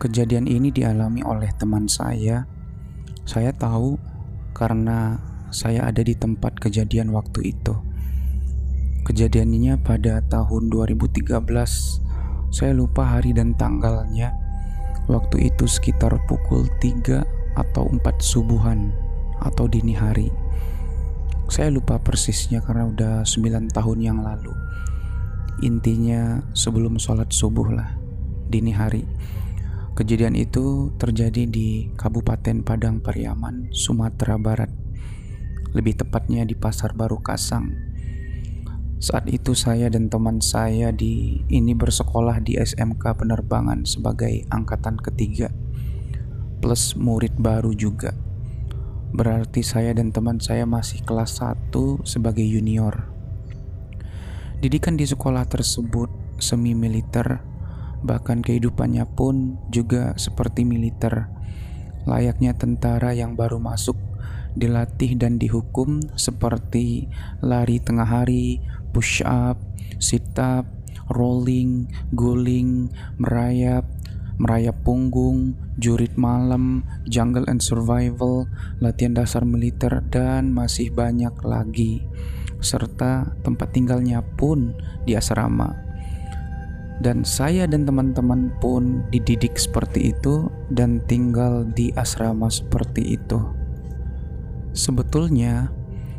Kejadian ini dialami oleh teman saya. Saya tahu karena saya ada di tempat kejadian waktu itu. Kejadiannya pada tahun 2013. Saya lupa hari dan tanggalnya. Waktu itu sekitar pukul 3 atau 4 subuhan atau dini hari. Saya lupa persisnya karena udah 9 tahun yang lalu. Intinya sebelum sholat subuh lah, dini hari. Kejadian itu terjadi di Kabupaten Padang Pariaman, Sumatera Barat. Lebih tepatnya di Pasar Baru Kasang. Saat itu saya dan teman saya di ini bersekolah di SMK Penerbangan sebagai angkatan ketiga plus murid baru juga. Berarti saya dan teman saya masih kelas 1 sebagai junior. Didikan di sekolah tersebut semi militer Bahkan kehidupannya pun juga seperti militer, layaknya tentara yang baru masuk, dilatih dan dihukum seperti lari tengah hari, push up, sit up, rolling, guling, merayap, merayap punggung, jurit malam, jungle and survival, latihan dasar militer, dan masih banyak lagi. Serta tempat tinggalnya pun di asrama dan saya dan teman-teman pun dididik seperti itu dan tinggal di asrama seperti itu. Sebetulnya,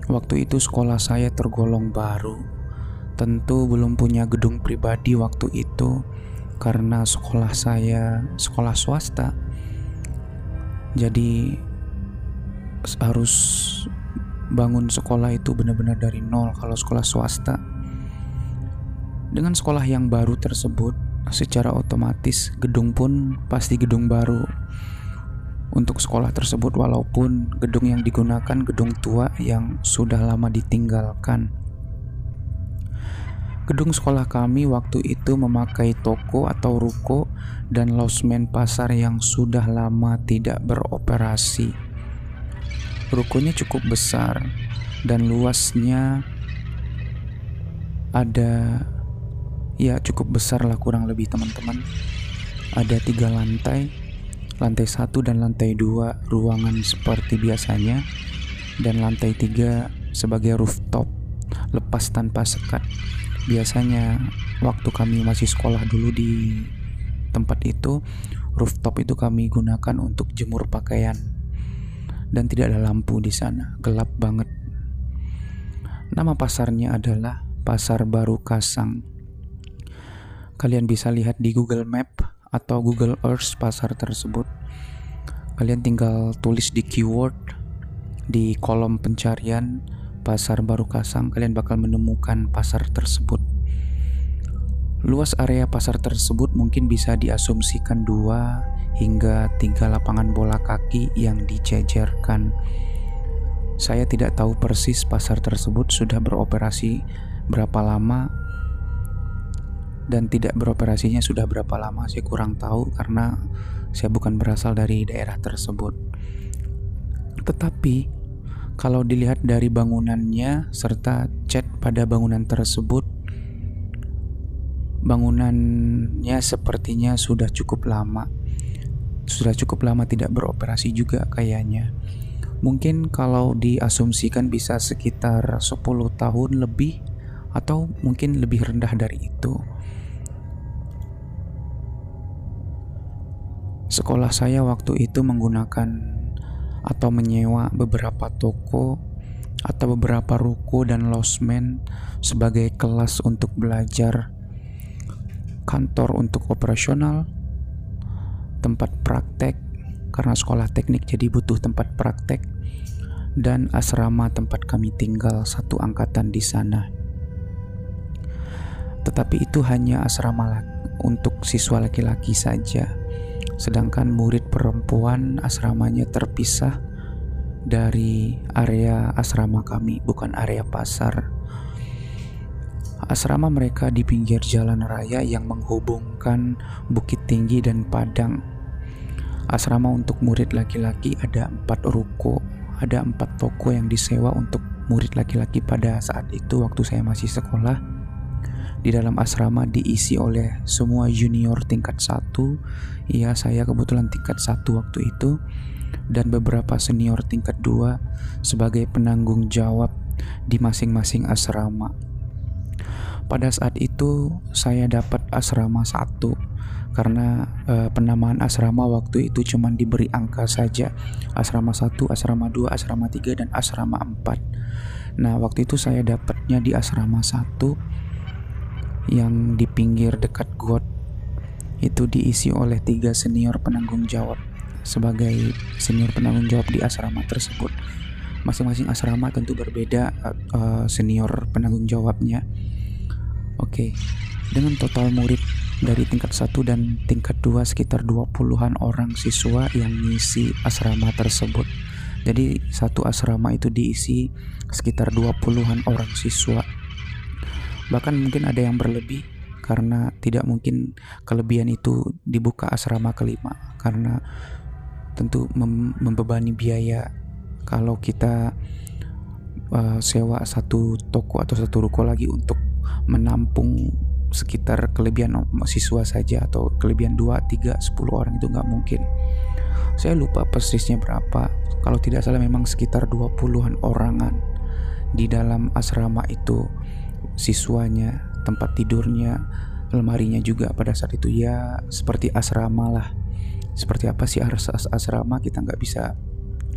waktu itu sekolah saya tergolong baru. Tentu belum punya gedung pribadi waktu itu karena sekolah saya sekolah swasta. Jadi harus bangun sekolah itu benar-benar dari nol kalau sekolah swasta dengan sekolah yang baru tersebut, secara otomatis gedung pun pasti gedung baru. Untuk sekolah tersebut walaupun gedung yang digunakan gedung tua yang sudah lama ditinggalkan. Gedung sekolah kami waktu itu memakai toko atau ruko dan losmen pasar yang sudah lama tidak beroperasi. Rukonya cukup besar dan luasnya ada ya cukup besar lah kurang lebih teman-teman. Ada tiga lantai lantai satu dan lantai dua ruangan seperti biasanya dan lantai tiga sebagai rooftop lepas tanpa sekat. Biasanya waktu kami masih sekolah dulu di tempat itu rooftop itu kami gunakan untuk jemur pakaian. Dan tidak ada lampu di sana gelap banget. Nama pasarnya adalah Pasar Baru Kasang Kalian bisa lihat di Google Map atau Google Earth pasar tersebut. Kalian tinggal tulis di keyword di kolom pencarian pasar baru kasang, kalian bakal menemukan pasar tersebut. Luas area pasar tersebut mungkin bisa diasumsikan dua hingga tiga lapangan bola kaki yang dijajarkan. Saya tidak tahu persis pasar tersebut sudah beroperasi berapa lama dan tidak beroperasinya sudah berapa lama saya kurang tahu karena saya bukan berasal dari daerah tersebut. Tetapi kalau dilihat dari bangunannya serta cat pada bangunan tersebut bangunannya sepertinya sudah cukup lama. Sudah cukup lama tidak beroperasi juga kayaknya. Mungkin kalau diasumsikan bisa sekitar 10 tahun lebih atau mungkin lebih rendah dari itu. Sekolah saya waktu itu menggunakan atau menyewa beberapa toko atau beberapa ruko dan losmen sebagai kelas untuk belajar, kantor untuk operasional, tempat praktek karena sekolah teknik jadi butuh tempat praktek dan asrama tempat kami tinggal satu angkatan di sana. Tetapi itu hanya asrama untuk siswa laki-laki saja sedangkan murid perempuan asramanya terpisah dari area asrama kami, bukan area pasar. Asrama mereka di pinggir jalan raya yang menghubungkan Bukit Tinggi dan Padang. Asrama untuk murid laki-laki ada empat ruko, ada empat toko yang disewa untuk murid laki-laki pada saat itu waktu saya masih sekolah. Di dalam asrama diisi oleh semua junior tingkat satu. Iya, saya kebetulan tingkat satu waktu itu dan beberapa senior tingkat dua sebagai penanggung jawab di masing-masing asrama. Pada saat itu saya dapat asrama satu karena uh, penamaan asrama waktu itu cuma diberi angka saja asrama satu, asrama dua, asrama tiga dan asrama empat. Nah waktu itu saya dapatnya di asrama satu yang di pinggir dekat got itu diisi oleh tiga senior penanggung jawab sebagai senior penanggung jawab di asrama tersebut. Masing-masing asrama tentu berbeda uh, senior penanggung jawabnya. Oke, okay. dengan total murid dari tingkat 1 dan tingkat 2 sekitar 20-an orang siswa yang ngisi asrama tersebut. Jadi satu asrama itu diisi sekitar 20-an orang siswa Bahkan mungkin ada yang berlebih karena tidak mungkin kelebihan itu dibuka asrama kelima. Karena tentu mem membebani biaya kalau kita uh, sewa satu toko atau satu ruko lagi untuk menampung sekitar kelebihan siswa saja atau kelebihan 2, 3, 10 orang itu nggak mungkin. Saya lupa persisnya berapa. Kalau tidak salah memang sekitar 20-an orangan di dalam asrama itu siswanya, tempat tidurnya, lemarinya juga pada saat itu ya seperti asrama lah. Seperti apa sih as asrama? Kita nggak bisa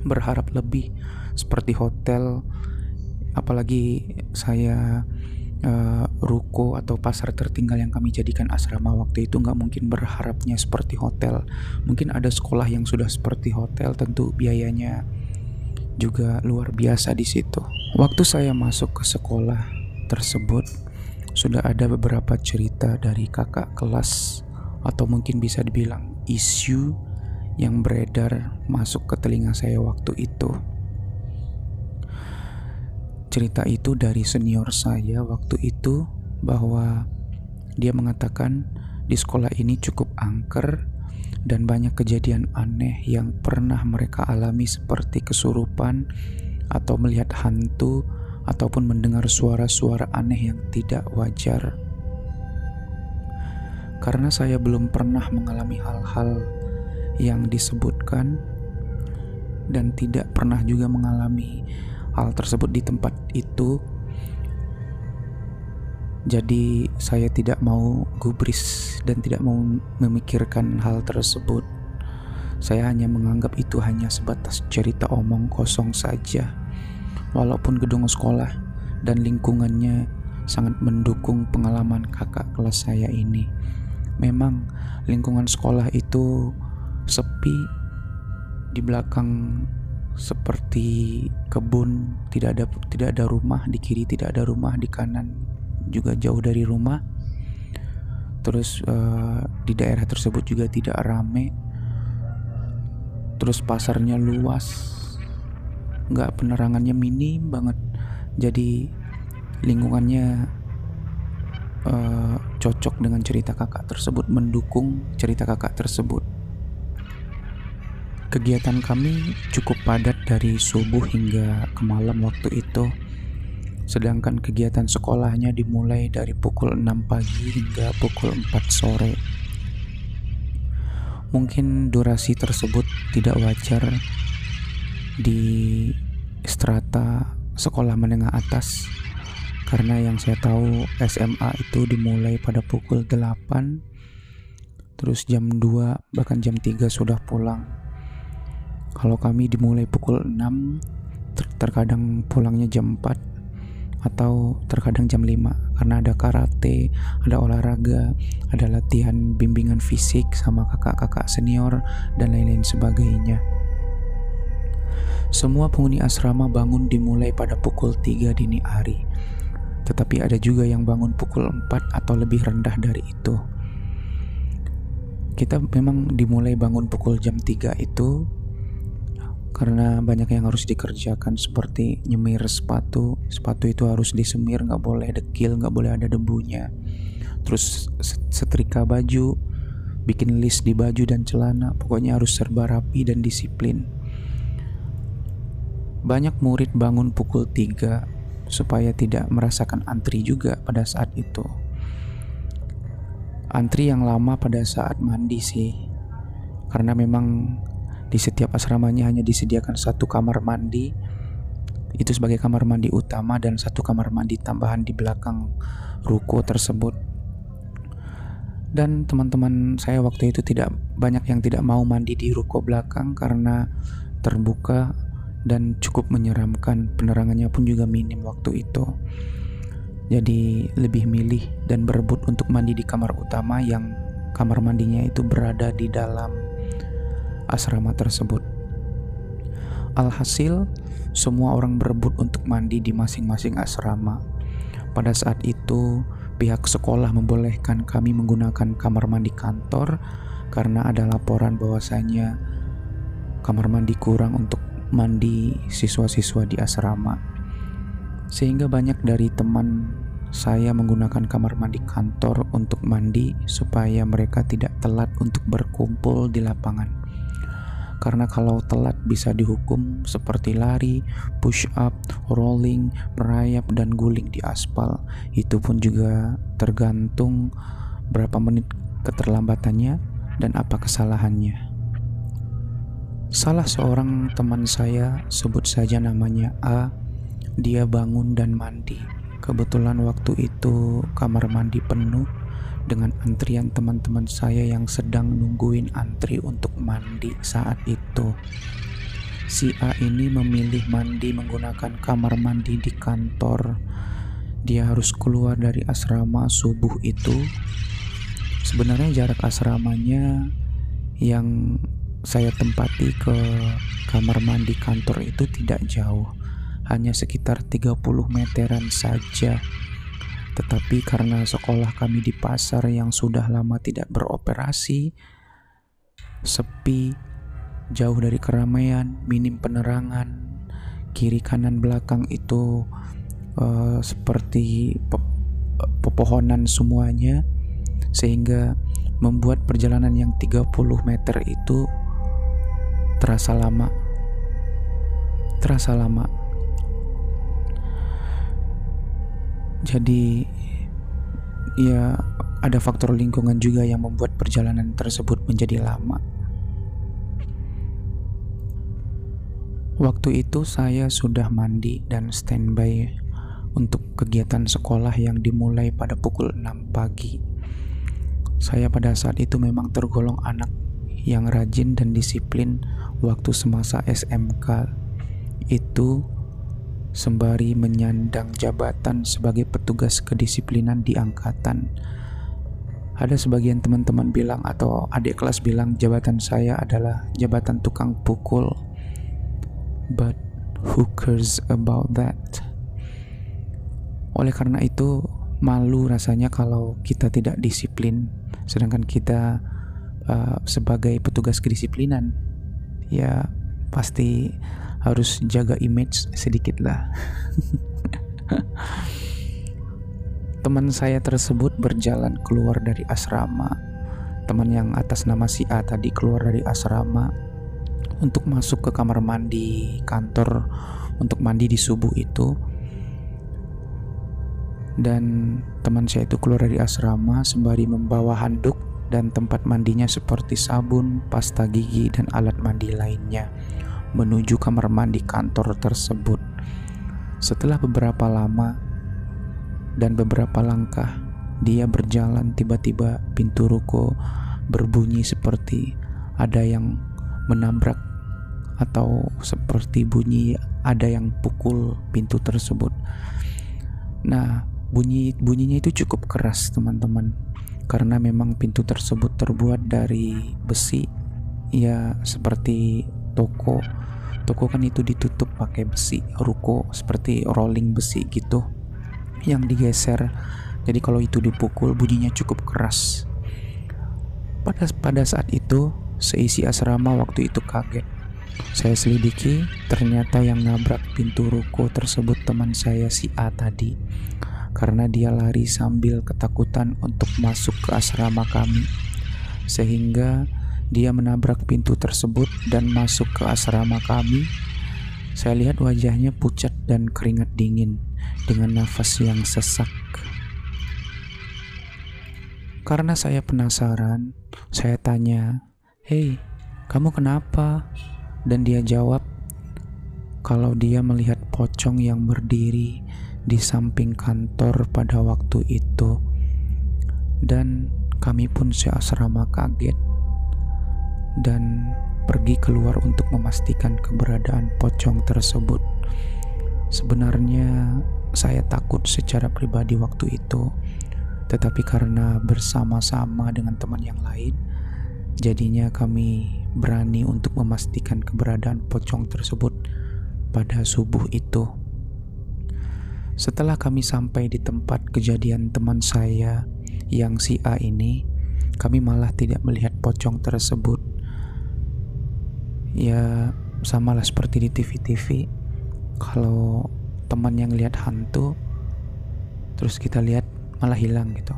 berharap lebih seperti hotel. Apalagi saya uh, ruko atau pasar tertinggal yang kami jadikan asrama waktu itu nggak mungkin berharapnya seperti hotel. Mungkin ada sekolah yang sudah seperti hotel tentu biayanya juga luar biasa di situ. Waktu saya masuk ke sekolah tersebut sudah ada beberapa cerita dari kakak kelas atau mungkin bisa dibilang isu yang beredar masuk ke telinga saya waktu itu. Cerita itu dari senior saya waktu itu bahwa dia mengatakan di sekolah ini cukup angker dan banyak kejadian aneh yang pernah mereka alami seperti kesurupan atau melihat hantu ataupun mendengar suara-suara aneh yang tidak wajar. Karena saya belum pernah mengalami hal-hal yang disebutkan dan tidak pernah juga mengalami hal tersebut di tempat itu. Jadi saya tidak mau gubris dan tidak mau memikirkan hal tersebut. Saya hanya menganggap itu hanya sebatas cerita omong kosong saja walaupun gedung sekolah dan lingkungannya sangat mendukung pengalaman kakak kelas saya ini. Memang lingkungan sekolah itu sepi di belakang seperti kebun, tidak ada tidak ada rumah di kiri, tidak ada rumah di kanan, juga jauh dari rumah. Terus uh, di daerah tersebut juga tidak rame. Terus pasarnya luas, nggak penerangannya minim banget. Jadi lingkungannya uh, cocok dengan cerita kakak tersebut mendukung cerita kakak tersebut. Kegiatan kami cukup padat dari subuh hingga ke malam waktu itu. Sedangkan kegiatan sekolahnya dimulai dari pukul 6 pagi hingga pukul 4 sore. Mungkin durasi tersebut tidak wajar di strata sekolah menengah atas. Karena yang saya tahu SMA itu dimulai pada pukul 8 terus jam 2 bahkan jam 3 sudah pulang. Kalau kami dimulai pukul 6 ter terkadang pulangnya jam 4 atau terkadang jam 5 karena ada karate, ada olahraga, ada latihan bimbingan fisik sama kakak-kakak senior dan lain-lain sebagainya. Semua penghuni asrama bangun dimulai pada pukul 3 dini hari. Tetapi ada juga yang bangun pukul 4 atau lebih rendah dari itu. Kita memang dimulai bangun pukul jam 3 itu karena banyak yang harus dikerjakan seperti nyemir sepatu. Sepatu itu harus disemir, nggak boleh dekil, nggak boleh ada debunya. Terus setrika baju, bikin list di baju dan celana, pokoknya harus serba rapi dan disiplin. Banyak murid bangun pukul 3 supaya tidak merasakan antri juga pada saat itu. antri yang lama pada saat mandi sih. Karena memang di setiap asramanya hanya disediakan satu kamar mandi. Itu sebagai kamar mandi utama dan satu kamar mandi tambahan di belakang ruko tersebut. Dan teman-teman saya waktu itu tidak banyak yang tidak mau mandi di ruko belakang karena terbuka dan cukup menyeramkan. Penerangannya pun juga minim waktu itu. Jadi lebih milih dan berebut untuk mandi di kamar utama yang kamar mandinya itu berada di dalam asrama tersebut. Alhasil, semua orang berebut untuk mandi di masing-masing asrama. Pada saat itu, pihak sekolah membolehkan kami menggunakan kamar mandi kantor karena ada laporan bahwasanya kamar mandi kurang untuk mandi siswa-siswa di asrama. Sehingga banyak dari teman saya menggunakan kamar mandi kantor untuk mandi supaya mereka tidak telat untuk berkumpul di lapangan. Karena kalau telat bisa dihukum seperti lari, push up, rolling, merayap dan guling di aspal. Itu pun juga tergantung berapa menit keterlambatannya dan apa kesalahannya. Salah seorang teman saya, sebut saja namanya A, dia bangun dan mandi. Kebetulan waktu itu kamar mandi penuh dengan antrian teman-teman saya yang sedang nungguin antri untuk mandi saat itu. Si A ini memilih mandi menggunakan kamar mandi di kantor. Dia harus keluar dari asrama subuh itu. Sebenarnya jarak asramanya yang saya tempati ke kamar mandi kantor itu tidak jauh, hanya sekitar 30 meteran saja. Tetapi karena sekolah kami di pasar yang sudah lama tidak beroperasi, sepi, jauh dari keramaian, minim penerangan, kiri kanan belakang itu uh, seperti pe pepohonan semuanya, sehingga membuat perjalanan yang 30 meter itu terasa lama. Terasa lama. Jadi ya ada faktor lingkungan juga yang membuat perjalanan tersebut menjadi lama. Waktu itu saya sudah mandi dan standby untuk kegiatan sekolah yang dimulai pada pukul 6 pagi. Saya pada saat itu memang tergolong anak yang rajin dan disiplin waktu semasa SMK itu sembari menyandang jabatan sebagai petugas kedisiplinan di angkatan. Ada sebagian teman-teman bilang atau adik kelas bilang jabatan saya adalah jabatan tukang pukul. But who cares about that? Oleh karena itu, malu rasanya kalau kita tidak disiplin, sedangkan kita uh, sebagai petugas kedisiplinan ya pasti harus jaga image sedikit lah. Teman saya tersebut berjalan keluar dari asrama. Teman yang atas nama si A tadi keluar dari asrama untuk masuk ke kamar mandi kantor untuk mandi di subuh itu. Dan teman saya itu keluar dari asrama sembari membawa handuk dan tempat mandinya seperti sabun, pasta gigi, dan alat mandi lainnya menuju kamar mandi kantor tersebut. Setelah beberapa lama dan beberapa langkah, dia berjalan tiba-tiba pintu ruko berbunyi seperti ada yang menabrak atau seperti bunyi ada yang pukul pintu tersebut. Nah, bunyi bunyinya itu cukup keras, teman-teman karena memang pintu tersebut terbuat dari besi ya seperti toko. Toko kan itu ditutup pakai besi ruko seperti rolling besi gitu yang digeser. Jadi kalau itu dipukul bunyinya cukup keras. Pada pada saat itu seisi asrama waktu itu kaget. Saya selidiki ternyata yang nabrak pintu ruko tersebut teman saya si A tadi karena dia lari sambil ketakutan untuk masuk ke asrama kami, sehingga dia menabrak pintu tersebut dan masuk ke asrama kami. Saya lihat wajahnya pucat dan keringat dingin dengan nafas yang sesak. Karena saya penasaran, saya tanya, "Hei, kamu kenapa?" Dan dia jawab, kalau dia melihat pocong yang berdiri di samping kantor pada waktu itu. Dan kami pun seasrama kaget dan pergi keluar untuk memastikan keberadaan pocong tersebut. Sebenarnya saya takut secara pribadi waktu itu tetapi karena bersama-sama dengan teman yang lain, jadinya kami berani untuk memastikan keberadaan pocong tersebut pada subuh itu. Setelah kami sampai di tempat kejadian teman saya yang si A ini, kami malah tidak melihat pocong tersebut. Ya, samalah seperti di TV-TV. Kalau teman yang lihat hantu, terus kita lihat malah hilang gitu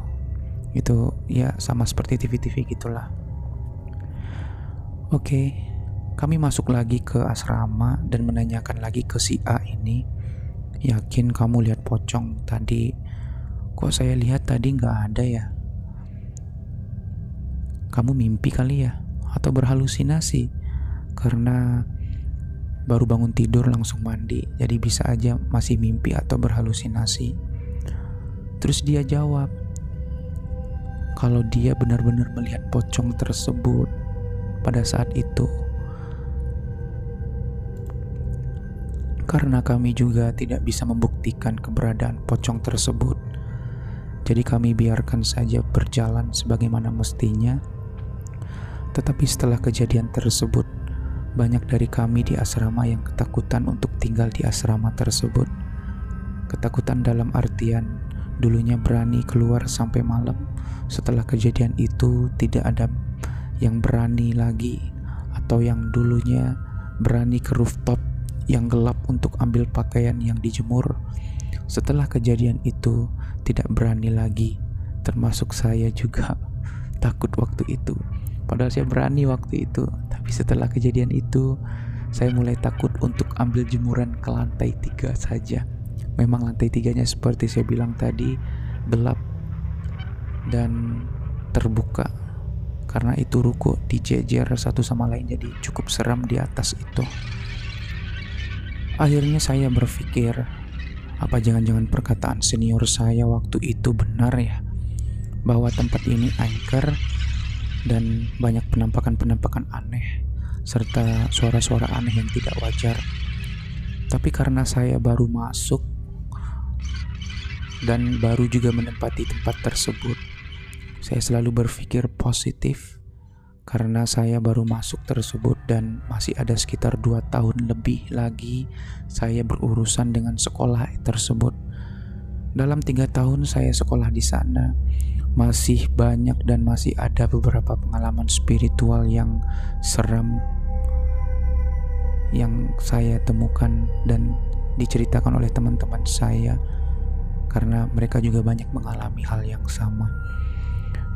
itu ya sama seperti TV-TV gitulah oke kami masuk lagi ke asrama dan menanyakan lagi ke si A ini yakin kamu lihat pocong tadi? Kok saya lihat tadi nggak ada ya? Kamu mimpi kali ya? Atau berhalusinasi? Karena baru bangun tidur langsung mandi jadi bisa aja masih mimpi atau berhalusinasi. Terus dia jawab, kalau dia benar-benar melihat pocong tersebut pada saat itu. Karena kami juga tidak bisa membuktikan keberadaan pocong tersebut, jadi kami biarkan saja berjalan sebagaimana mestinya. Tetapi setelah kejadian tersebut, banyak dari kami di asrama yang ketakutan untuk tinggal di asrama tersebut. Ketakutan dalam artian dulunya berani keluar sampai malam. Setelah kejadian itu, tidak ada yang berani lagi, atau yang dulunya berani ke rooftop yang gelap untuk ambil pakaian yang dijemur. Setelah kejadian itu, tidak berani lagi, termasuk saya juga takut waktu itu. Padahal saya berani waktu itu, tapi setelah kejadian itu, saya mulai takut untuk ambil jemuran ke lantai tiga saja. Memang lantai tiganya seperti saya bilang tadi gelap dan terbuka karena itu ruko dijejer satu sama lain jadi cukup seram di atas itu. Akhirnya saya berpikir, apa jangan-jangan perkataan senior saya waktu itu benar ya? Bahwa tempat ini angker dan banyak penampakan-penampakan aneh serta suara-suara aneh yang tidak wajar. Tapi karena saya baru masuk dan baru juga menempati tempat tersebut. Saya selalu berpikir positif karena saya baru masuk tersebut dan masih ada sekitar dua tahun lebih lagi saya berurusan dengan sekolah tersebut. Dalam tiga tahun saya sekolah di sana, masih banyak dan masih ada beberapa pengalaman spiritual yang seram yang saya temukan dan diceritakan oleh teman-teman saya karena mereka juga banyak mengalami hal yang sama.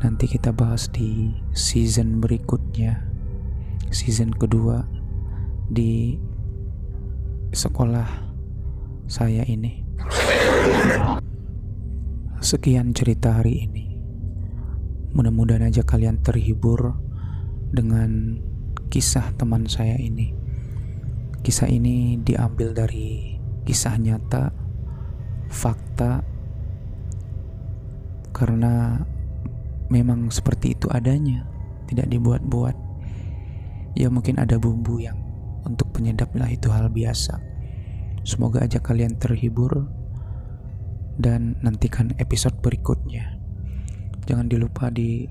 Nanti kita bahas di season berikutnya, season kedua di sekolah saya ini. Sekian cerita hari ini. Mudah-mudahan aja kalian terhibur dengan kisah teman saya ini. Kisah ini diambil dari kisah nyata fakta karena memang seperti itu adanya, tidak dibuat-buat. Ya mungkin ada bumbu yang untuk penyedap lah itu hal biasa. Semoga aja kalian terhibur dan nantikan episode berikutnya. Jangan dilupa di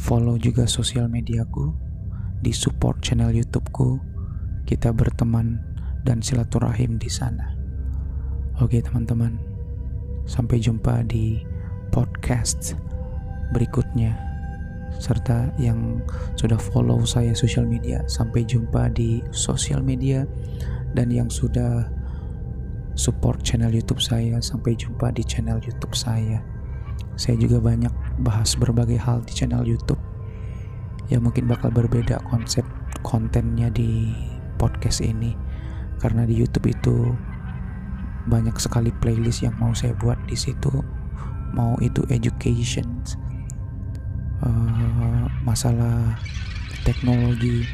follow juga sosial mediaku, di support channel YouTubeku. Kita berteman dan silaturahim di sana. Oke teman-teman, sampai jumpa di podcast berikutnya. Serta yang sudah follow saya sosial media, sampai jumpa di sosial media dan yang sudah support channel YouTube saya, sampai jumpa di channel YouTube saya. Saya juga banyak bahas berbagai hal di channel YouTube. Ya mungkin bakal berbeda konsep kontennya di podcast ini karena di YouTube itu banyak sekali playlist yang mau saya buat di situ mau itu education masalah teknologi,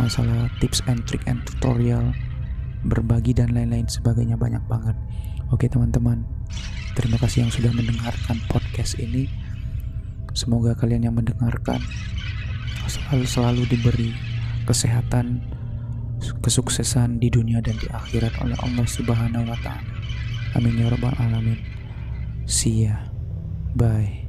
masalah tips and trick and tutorial, berbagi dan lain-lain sebagainya banyak banget. Oke teman-teman, terima kasih yang sudah mendengarkan podcast ini. Semoga kalian yang mendengarkan selalu selalu diberi kesehatan, kesuksesan di dunia dan di akhirat oleh Allah Subhanahu wa taala. Amin ya rabbal alamin. See ya. Bye.